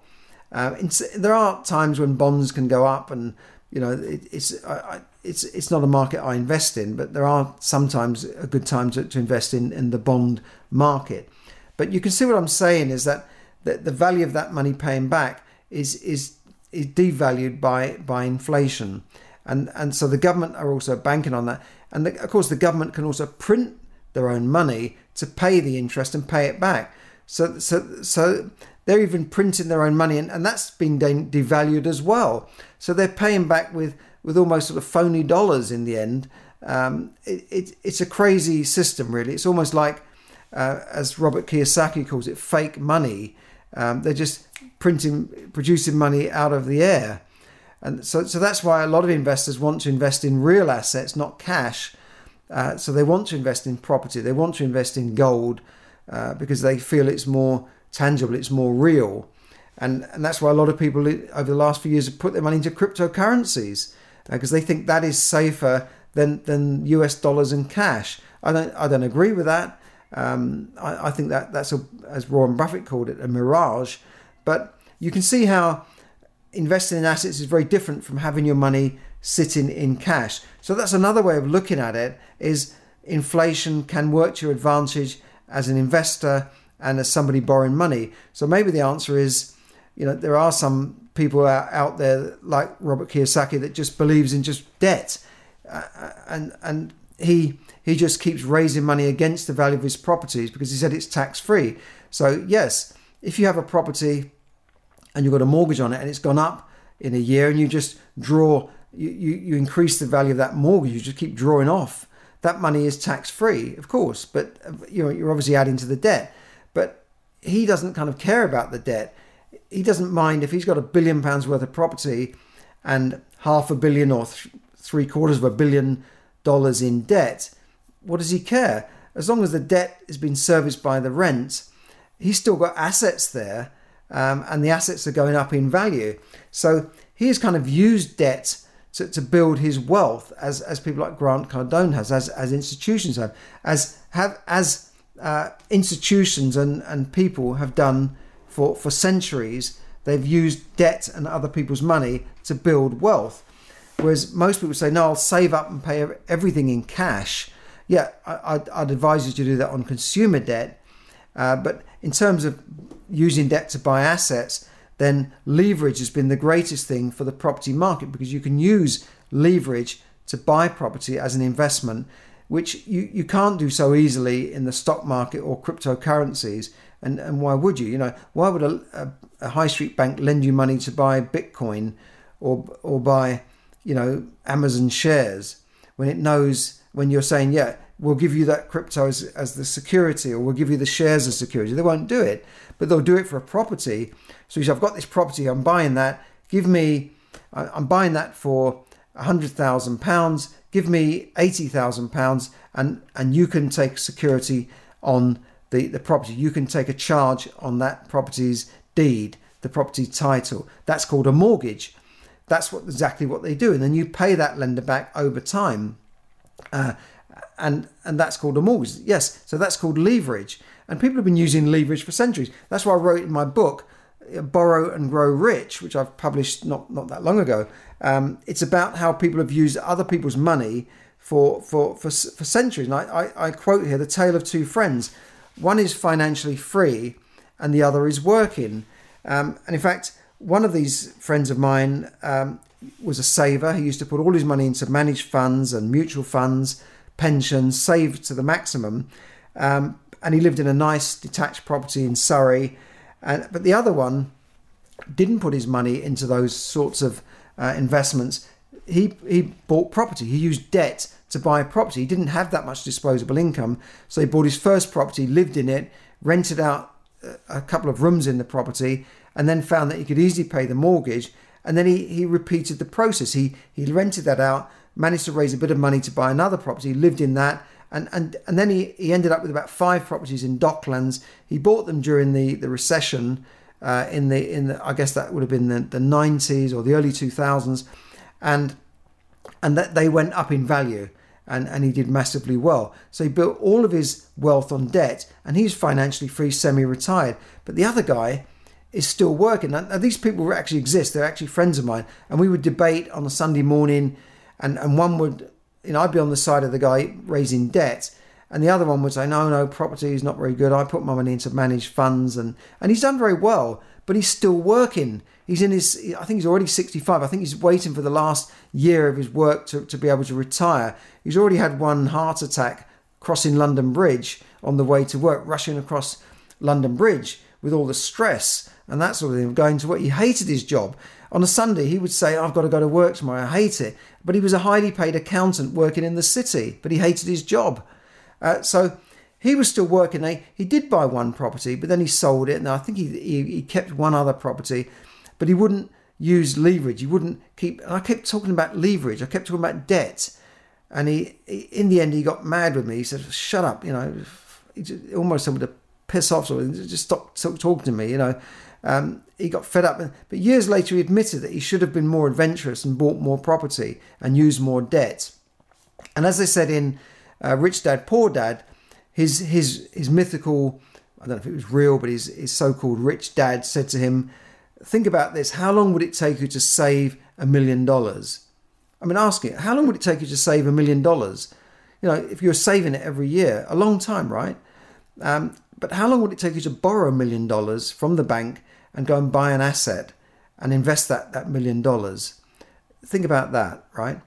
Uh, there are times when bonds can go up, and you know it, it's I, it's it's not a market I invest in, but there are sometimes a good time to, to invest in in the bond market. But you can see what I'm saying is that the, the value of that money paying back is is is devalued by by inflation, and and so the government are also banking on that. And the, of course, the government can also print their own money to pay the interest and pay it back. So, so, so they're even printing their own money, and, and that's been de- devalued as well. So they're paying back with, with almost sort of phony dollars in the end. Um, it, it, it's a crazy system, really. It's almost like, uh, as Robert Kiyosaki calls it, fake money. Um, they're just printing, producing money out of the air. And so, so that's why a lot of investors want to invest in real assets, not cash. Uh, so they want to invest in property, they want to invest in gold uh, because they feel it's more tangible, it's more real. And, and that's why a lot of people over the last few years have put their money into cryptocurrencies because uh, they think that is safer than, than US dollars and cash. I don't, I don't agree with that. Um, I, I, think that that's, a, as Warren Buffett called it, a mirage. But you can see how investing in assets is very different from having your money sitting in cash. So that's another way of looking at it is inflation can work to your advantage as an investor and as somebody borrowing money. So maybe the answer is, you know, there are some people out there like Robert Kiyosaki that just believes in just debt, uh, and and he he just keeps raising money against the value of his properties because he said it's tax free. So yes, if you have a property and you've got a mortgage on it and it's gone up in a year and you just draw you, you, you increase the value of that mortgage you just keep drawing off that money is tax free of course but uh, you know you're obviously adding to the debt but he doesn't kind of care about the debt he doesn't mind if he's got a billion pounds worth of property and half a billion or th- three quarters of a billion dollars in debt what does he care as long as the debt has been serviced by the rent he's still got assets there um, and the assets are going up in value. So he has kind of used debt to, to build his wealth, as, as people like Grant Cardone has, as, as institutions have, as have as uh, institutions and, and people have done for, for centuries. They've used debt and other people's money to build wealth. Whereas most people say, no, I'll save up and pay everything in cash. Yeah, I, would I'd advise you to do that on consumer debt. Uh, but in terms of using debt to buy assets, then leverage has been the greatest thing for the property market because you can use leverage to buy property as an investment, which you, you can't do so easily in the stock market or cryptocurrencies. And, and why would you? You know, why would a, a, a high street bank lend you money to buy Bitcoin or or buy, you know, Amazon shares when it knows when you're saying, yeah, we'll give you that crypto as, as the security or we'll give you the shares as security. They won't do it, but they'll do it for a property. So you say, I've got this property, I'm buying that. Give me, I'm buying that for a hundred thousand pounds. Give me eighty thousand pounds, and and you can take security on the the property. You can take a charge on that property's deed, the property title. That's called a mortgage. That's what exactly what they do, and then you pay that lender back over time. And and that's called a mortgage. Yes, so that's called leverage, and people have been using leverage for centuries. That's why I wrote in my book, uh, "Borrow and Grow Rich," which I've published not not that long ago. Um, it's about how people have used other people's money for for for, for centuries. And I, I, I quote here the tale of two friends. One is financially free, and the other is working. Um, and in fact, one of these friends of mine um, was a saver. He used to put all his money into managed funds and mutual funds pensions, saved to the maximum. Um, and he lived in a nice detached property in Surrey. And, but the other one didn't put his money into those sorts of uh, investments. He, he bought property, he used debt to buy property. He didn't have that much disposable income. So he bought his first property, lived in it, rented out a couple of rooms in the property, and then found that he could easily pay the mortgage. And then he, he repeated the process. He, he rented that out, managed to raise a bit of money to buy another property, lived in that, and and, and then he, he ended up with about five properties in Docklands. He bought them during the, the recession uh, in the in the I guess that would have been the, the 90s or the early 2000s, and and that they went up in value. And, and he did massively well. So he built all of his wealth on debt, and he's financially free, semi-retired. But the other guy, is still working. Now, these people actually exist. They're actually friends of mine. And we would debate on a Sunday morning and and one would you know I'd be on the side of the guy raising debt and the other one would say no no property is not very good I put my money into managed funds and and he's done very well but he's still working he's in his I think he's already 65 I think he's waiting for the last year of his work to, to be able to retire he's already had one heart attack crossing London Bridge on the way to work rushing across London Bridge with all the stress and that sort of thing going to work he hated his job on a Sunday, he would say, I've got to go to work tomorrow. I hate it. But he was a highly paid accountant working in the city, but he hated his job. Uh, so he was still working. He, he did buy one property, but then he sold it. And I think he, he, he kept one other property, but he wouldn't use leverage. He wouldn't keep. I kept talking about leverage. I kept talking about debt. And he, in the end, he got mad with me. He said, "Shut up!" You know, he just, almost wanted to piss off. So just stop, stop talking to me. You know, um, he got fed up. But years later, he admitted that he should have been more adventurous and bought more property and used more debt. And as I said in uh, Rich Dad Poor Dad, his his his mythical, I don't know if it was real, but his, his so-called rich dad said to him, "Think about this. How long would it take you to save a million dollars?" I mean, ask it. How long would it take you to save a million dollars? You know, if you're saving it every year, a long time, right? Um, but how long would it take you to borrow a million dollars from the bank and go and buy an asset and invest that, that million dollars. Think about that, right?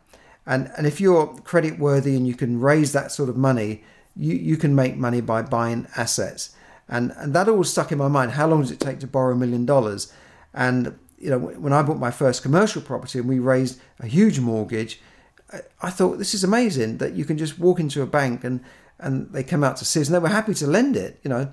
And and if you're credit worthy and you can raise that sort of money, you, you can make money by buying assets. And and that all stuck in my mind. How long does it take to borrow a million dollars? And you know, when I bought my first commercial property and we raised a huge mortgage, I thought this is amazing that you can just walk into a bank and and they come out to see us and they were happy to lend it, you know.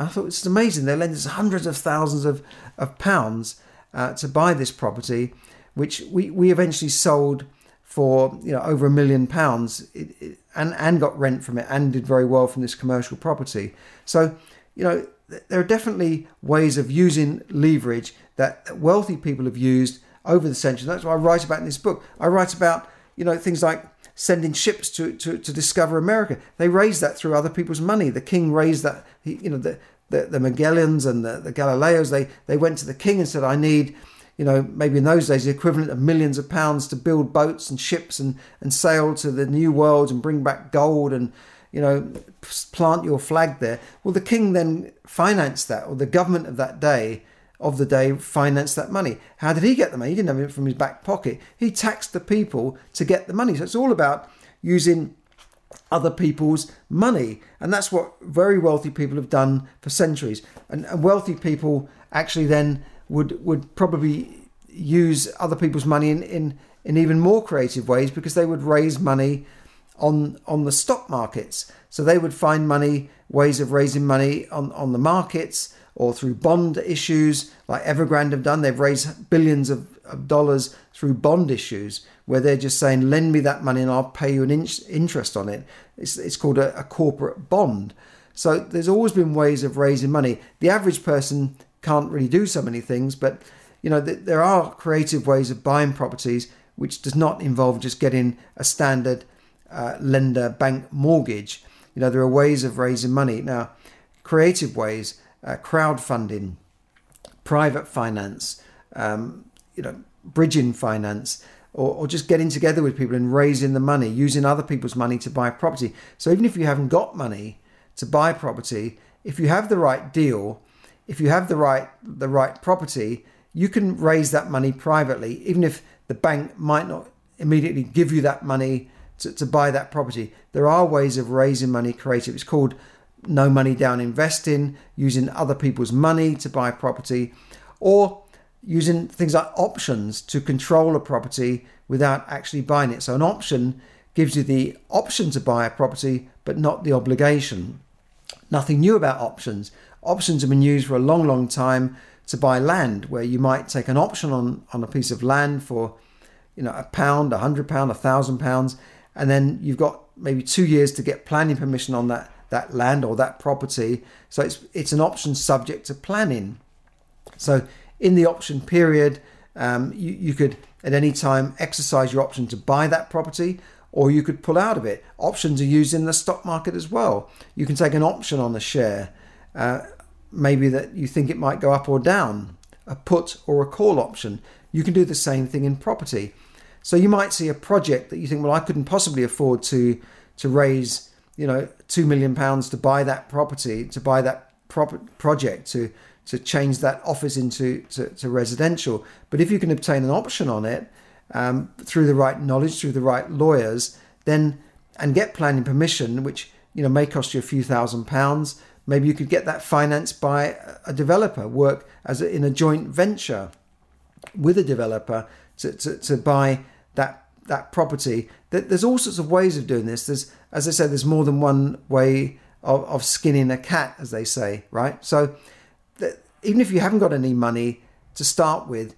I thought it's amazing. They lent us hundreds of thousands of, of pounds uh, to buy this property, which we, we eventually sold for you know over a million pounds it, it, and and got rent from it and did very well from this commercial property. So you know there are definitely ways of using leverage that wealthy people have used over the centuries. That's what I write about in this book. I write about you know things like sending ships to, to, to discover America. They raised that through other people's money. The king raised that, you know, the, the, the Magellans and the, the Galileos, they, they went to the king and said, I need, you know, maybe in those days, the equivalent of millions of pounds to build boats and ships and, and sail to the new world and bring back gold and, you know, plant your flag there. Well, the king then financed that, or the government of that day of the day financed that money. How did he get the money? He didn't have it from his back pocket. He taxed the people to get the money. So it's all about using other people's money. And that's what very wealthy people have done for centuries. And, and wealthy people actually then would would probably use other people's money in, in, in even more creative ways because they would raise money on on the stock markets. So they would find money, ways of raising money on, on the markets or through bond issues like Evergrande have done. They've raised billions of, of dollars through bond issues where they're just saying, lend me that money and I'll pay you an in- interest on it. It's, it's called a, a corporate bond. So there's always been ways of raising money. The average person can't really do so many things, but you know th- there are creative ways of buying properties which does not involve just getting a standard uh, lender bank mortgage. You know there are ways of raising money now, creative ways, uh, crowdfunding, private finance, um, you know bridging finance. Or, or just getting together with people and raising the money, using other people's money to buy property. So even if you haven't got money to buy property, if you have the right deal, if you have the right the right property, you can raise that money privately, even if the bank might not immediately give you that money to, to buy that property. There are ways of raising money creative. It's called no money down investing, using other people's money to buy property, or using things like options to control a property without actually buying it. So an option gives you the option to buy a property, but not the obligation. Nothing new about options. Options have been used for a long, long time to buy land, where you might take an option on, on a piece of land for, you know, a pound, a hundred pound, a thousand pounds, and then you've got maybe two years to get planning permission on that that land or that property. So it's it's an option subject to planning. So in the option period, um, you, you could at any time exercise your option to buy that property or you could pull out of it. Options are used in the stock market as well. You can take an option on a share, uh, maybe that you think it might go up or down, a put or a call option. You can do the same thing in property. So you might see a project that you think, well, I couldn't possibly afford to to raise, you know, two million pounds to buy that property, to buy that prop- project, to to change that office into to, to residential. But if you can obtain an option on it um, through the right knowledge, through the right lawyers, then and get planning permission, which you know may cost you a few thousand pounds. Maybe you could get that financed by a developer, work as a, in a joint venture with a developer to, to, to buy that that property. There's all sorts of ways of doing this. There's, as I said, there's more than one way of, of skinning a cat, as they say, right? So even if you haven't got any money to start with,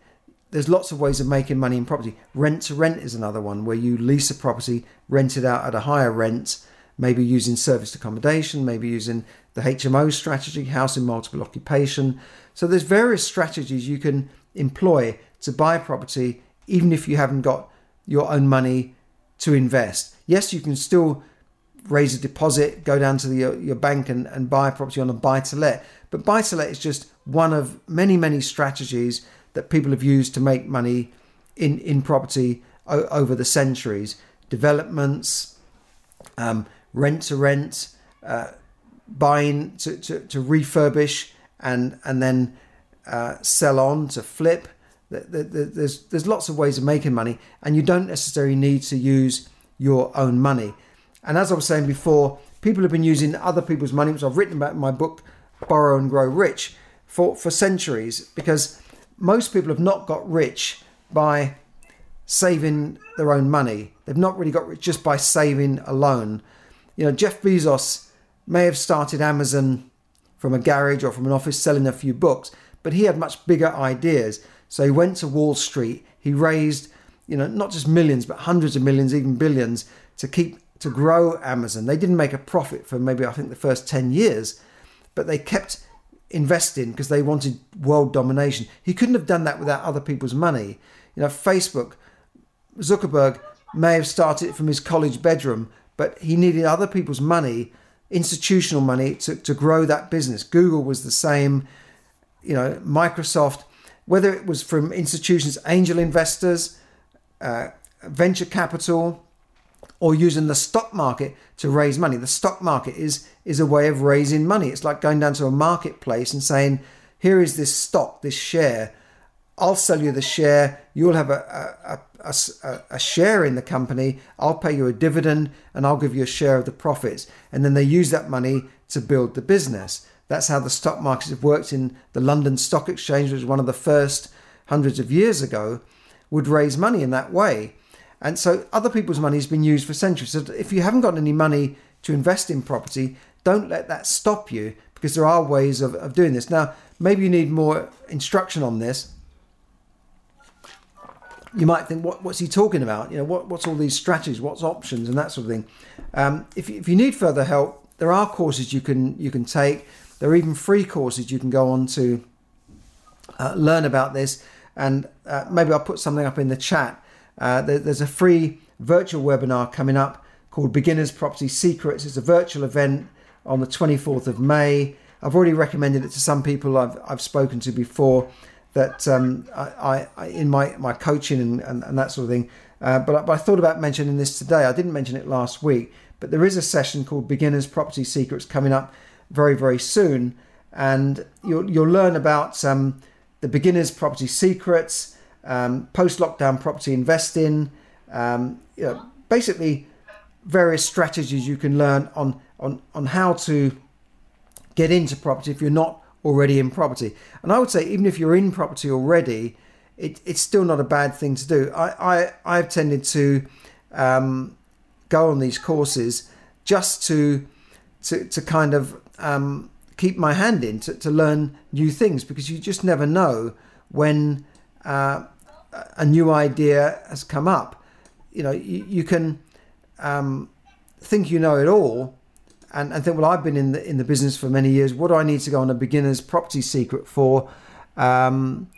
there's lots of ways of making money in property. Rent to rent is another one where you lease a property, rent it out at a higher rent, maybe using serviced accommodation, maybe using the HMO strategy, housing multiple occupation. So there's various strategies you can employ to buy property even if you haven't got your own money to invest. Yes, you can still raise a deposit, go down to the, your, your bank and, and buy a property on a buy to let. But buy to let is just one of many, many strategies that people have used to make money in, in property o- over the centuries. Developments, um, rent to rent, uh, buying to, to, to, refurbish and, and then uh, sell on to flip. There's, there's lots of ways of making money, and you don't necessarily need to use your own money. And as I was saying before, people have been using other people's money, which I've written about in my book, Borrow and Grow Rich, for, for centuries because most people have not got rich by saving their own money. They've not really got rich just by saving alone. You know, Jeff Bezos may have started Amazon from a garage or from an office selling a few books, but he had much bigger ideas. So he went to Wall Street. He raised, you know, not just millions, but hundreds of millions, even billions, to keep to grow Amazon. They didn't make a profit for maybe I think the first 10 years, but they kept investing because they wanted world domination. He couldn't have done that without other people's money. You know, Facebook, Zuckerberg may have started from his college bedroom, but he needed other people's money, institutional money, to, to grow that business. Google was the same, you know, Microsoft, whether it was from institutions, angel investors, uh, venture capital, or using the stock market to raise money. The stock market is is a way of raising money. It's like going down to a marketplace and saying, here is this stock, this share. I'll sell you the share. You'll have a, a, a, a, share in the company. I'll pay you a dividend and I'll give you a share of the profits. And then they use that money to build the business. That's how the stock markets have worked in the London Stock Exchange, which was one of the first hundreds of years ago, would raise money in that way. And so other people's money has been used for centuries. So if you haven't got any money to invest in property, don't let that stop you because there are ways of, of doing this. Now, maybe you need more instruction on this. You might think, what, what's he talking about? You know, what, what's all these strategies? What's options and that sort of thing? Um, if, if you need further help, there are courses you can you can take. There are even free courses you can go on to uh, learn about this. And uh, maybe I'll put something up in the chat. Uh, there, there's a free virtual webinar coming up called Beginners Property Secrets. It's a virtual event on the 24th of May. I've already recommended it to some people I've, I've spoken to before that um, I, I, in my, my coaching and, and, and that sort of thing. Uh, but, but I thought about mentioning this today. I didn't mention it last week, but there is a session called Beginners Property Secrets coming up very, very soon. And you'll, you'll learn about um, the beginners property secrets, um, post lockdown property investing, um, you know, basically various strategies you can learn on, on, on how to get into property if you're not already in property. And I would say, even if you're in property already, it, it's still not a bad thing to do. I, I, I've tended to um, go on these courses just to, to, to kind of um, keep my hand in to, to learn new things because you just never know when uh, a new idea has come up. You know, you, you can um, think you know it all and, and think, well, I've been in the in the business for many years. What do I need to go on a beginner's property secret for? Um,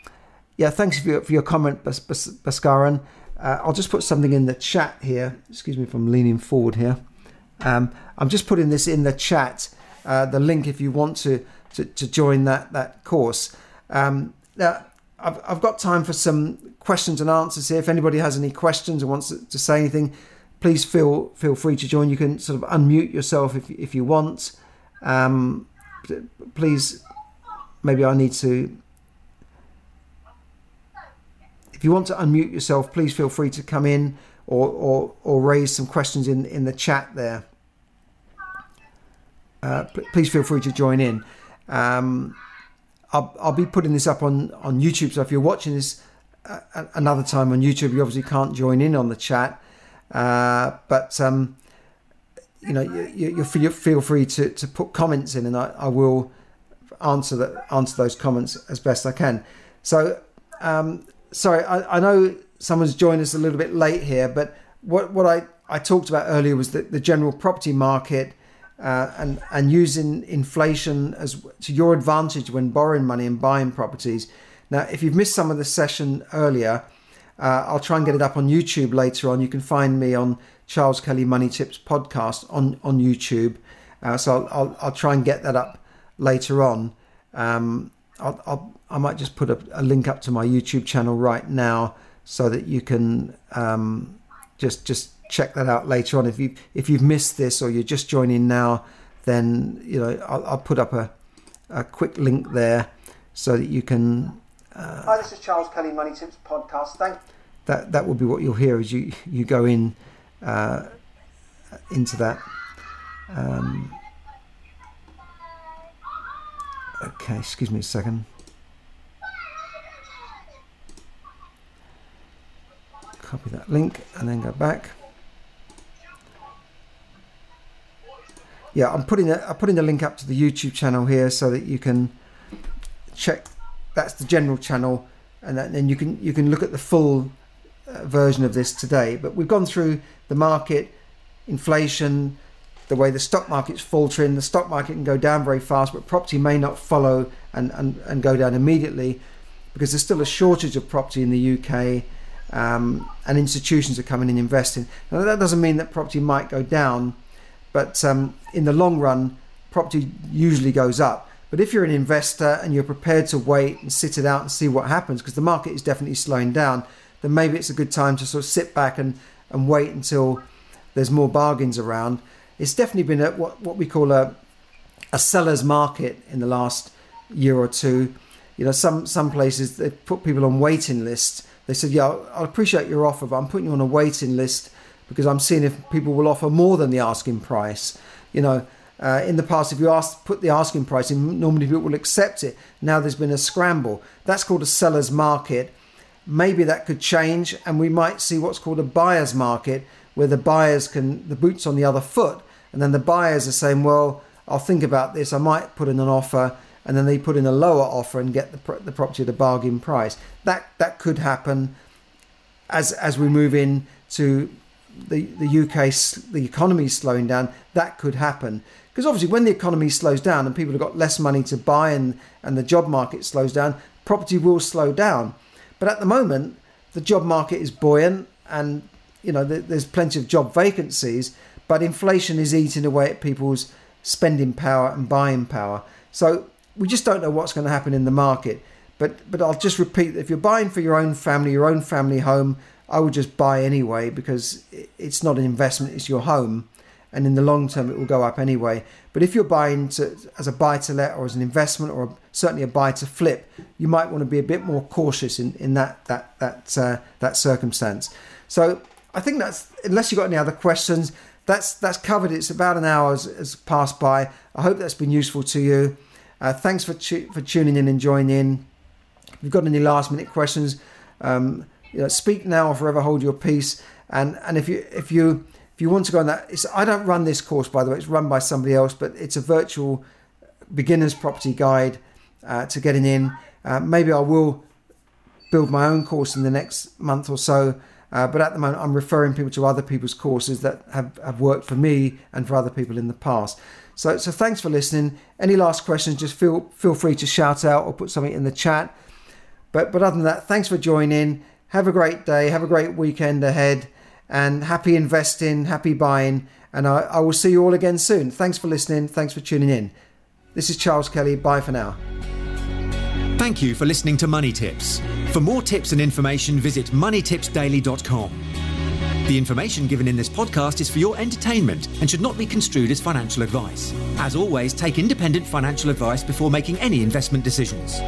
yeah, thanks for your, for your comment, Bas- Bas- Baskaran. Uh, I'll just put something in the chat here. Excuse me if I'm leaning forward here. Um, I'm just putting this in the chat, uh, the link if you want to, to, to join that, that course. Um, now, I've, I've got time for some questions and answers here. If anybody has any questions or wants to, to say anything, please feel feel free to join. You can sort of unmute yourself if if you want. Um, please, maybe I need to. If you want to unmute yourself, please feel free to come in or or, or raise some questions in in the chat there. Uh, please feel free to join in. Um, I'll, I'll be putting this up on, on YouTube. So if you're watching this uh, another time on YouTube, you obviously can't join in on the chat. Uh, but um, you know, you, you, you, feel free to, to put comments in, and I, I will answer that answer those comments as best I can. So, um, sorry, I, I, know someone's joined us a little bit late here, but what what I, I talked about earlier was that the general property market uh, and and using inflation as to your advantage when borrowing money and buying properties. Now, if you've missed some of the session earlier, uh, I'll try and get it up on YouTube later on. You can find me on Charles Kelly Money Tips podcast on on YouTube. Uh, so I'll, I'll, I'll try and get that up later on. Um, I'll, I'll, i might just put a, a, link up to my YouTube channel right now so that you can um, just just check that out later on. If you if you've missed this or you're just joining now, then you know I'll, I'll put up a a quick link there so that you can uh, Hi, this is Charles Kelly, Money Tips Podcast. Thank. That that will be what you'll hear as you you go in uh, into that. Um, okay, excuse me a second. Copy that link and then go back. Yeah, I'm putting a, I'm putting the link up to the YouTube channel here so that you can check that's the general channel, and then you can you can look at the full uh, version of this today. But we've gone through the market, inflation, the way the stock market's faltering. The stock market can go down very fast, but property may not follow and, and, and go down immediately because there's still a shortage of property in the UK. Um, and institutions are coming in investing. Now that doesn't mean that property might go down, but um, in the long run, property usually goes up. But if you're an investor and you're prepared to wait and sit it out and see what happens, because the market is definitely slowing down, then maybe it's a good time to sort of sit back and, and wait until there's more bargains around. It's definitely been a, what, what we call a, a seller's market in the last year or two. You know, some some places they put people on waiting lists. They said, "Yeah, I appreciate your offer, but I'm putting you on a waiting list because I'm seeing if people will offer more than the asking price." You know, uh, in the past, if you ask put the asking price in, normally people will accept it. Now there's been a scramble. That's called a seller's market. Maybe that could change, and we might see what's called a buyer's market, where the buyers can the boots on the other foot, and then the buyers are saying, "Well, I'll think about this. I might put in an offer." and then they put in a lower offer and get the, the property at a bargain price. That that could happen as as we move in to the the UK the economy slowing down. That could happen because obviously when the economy slows down and people have got less money to buy and and the job market slows down, property will slow down. But at the moment, the job market is buoyant and you know there's plenty of job vacancies, but inflation is eating away at people's spending power and buying power. So we just don't know what's going to happen in the market. But but I'll just repeat: if you're buying for your own family, your own family home, I would just buy anyway because it's not an investment; it's your home, and in the long term, it will go up anyway. But if you're buying to, as a buy to let or as an investment or certainly a buy to flip, you might want to be a bit more cautious in, in that that that uh, that circumstance. So I think that's unless you've got any other questions, that's that's covered. It's about an hour has, has passed by. I hope that's been useful to you. Uh, thanks for tu- for tuning in and joining in. If you've got any last minute questions, um, you know, speak now or forever hold your peace. And and if you if you if you want to go on that, I don't run this course by the way. It's run by somebody else, but it's a virtual beginner's property guide uh, to getting in. Uh, maybe I will build my own course in the next month or so. Uh, but at the moment, I'm referring people to other people's courses that have, have worked for me and for other people in the past. So, so thanks for listening. Any last questions, just feel feel free to shout out or put something in the chat. But but other than that, thanks for joining. Have a great day. Have a great weekend ahead. And happy investing, happy buying. And I, I will see you all again soon. Thanks for listening. Thanks for tuning in. This is Charles Kelly. Bye for now. Thank you for listening to Money Tips. For more tips and information, visit moneytipsdaily.com. The information given in this podcast is for your entertainment and should not be construed as financial advice. As always, take independent financial advice before making any investment decisions.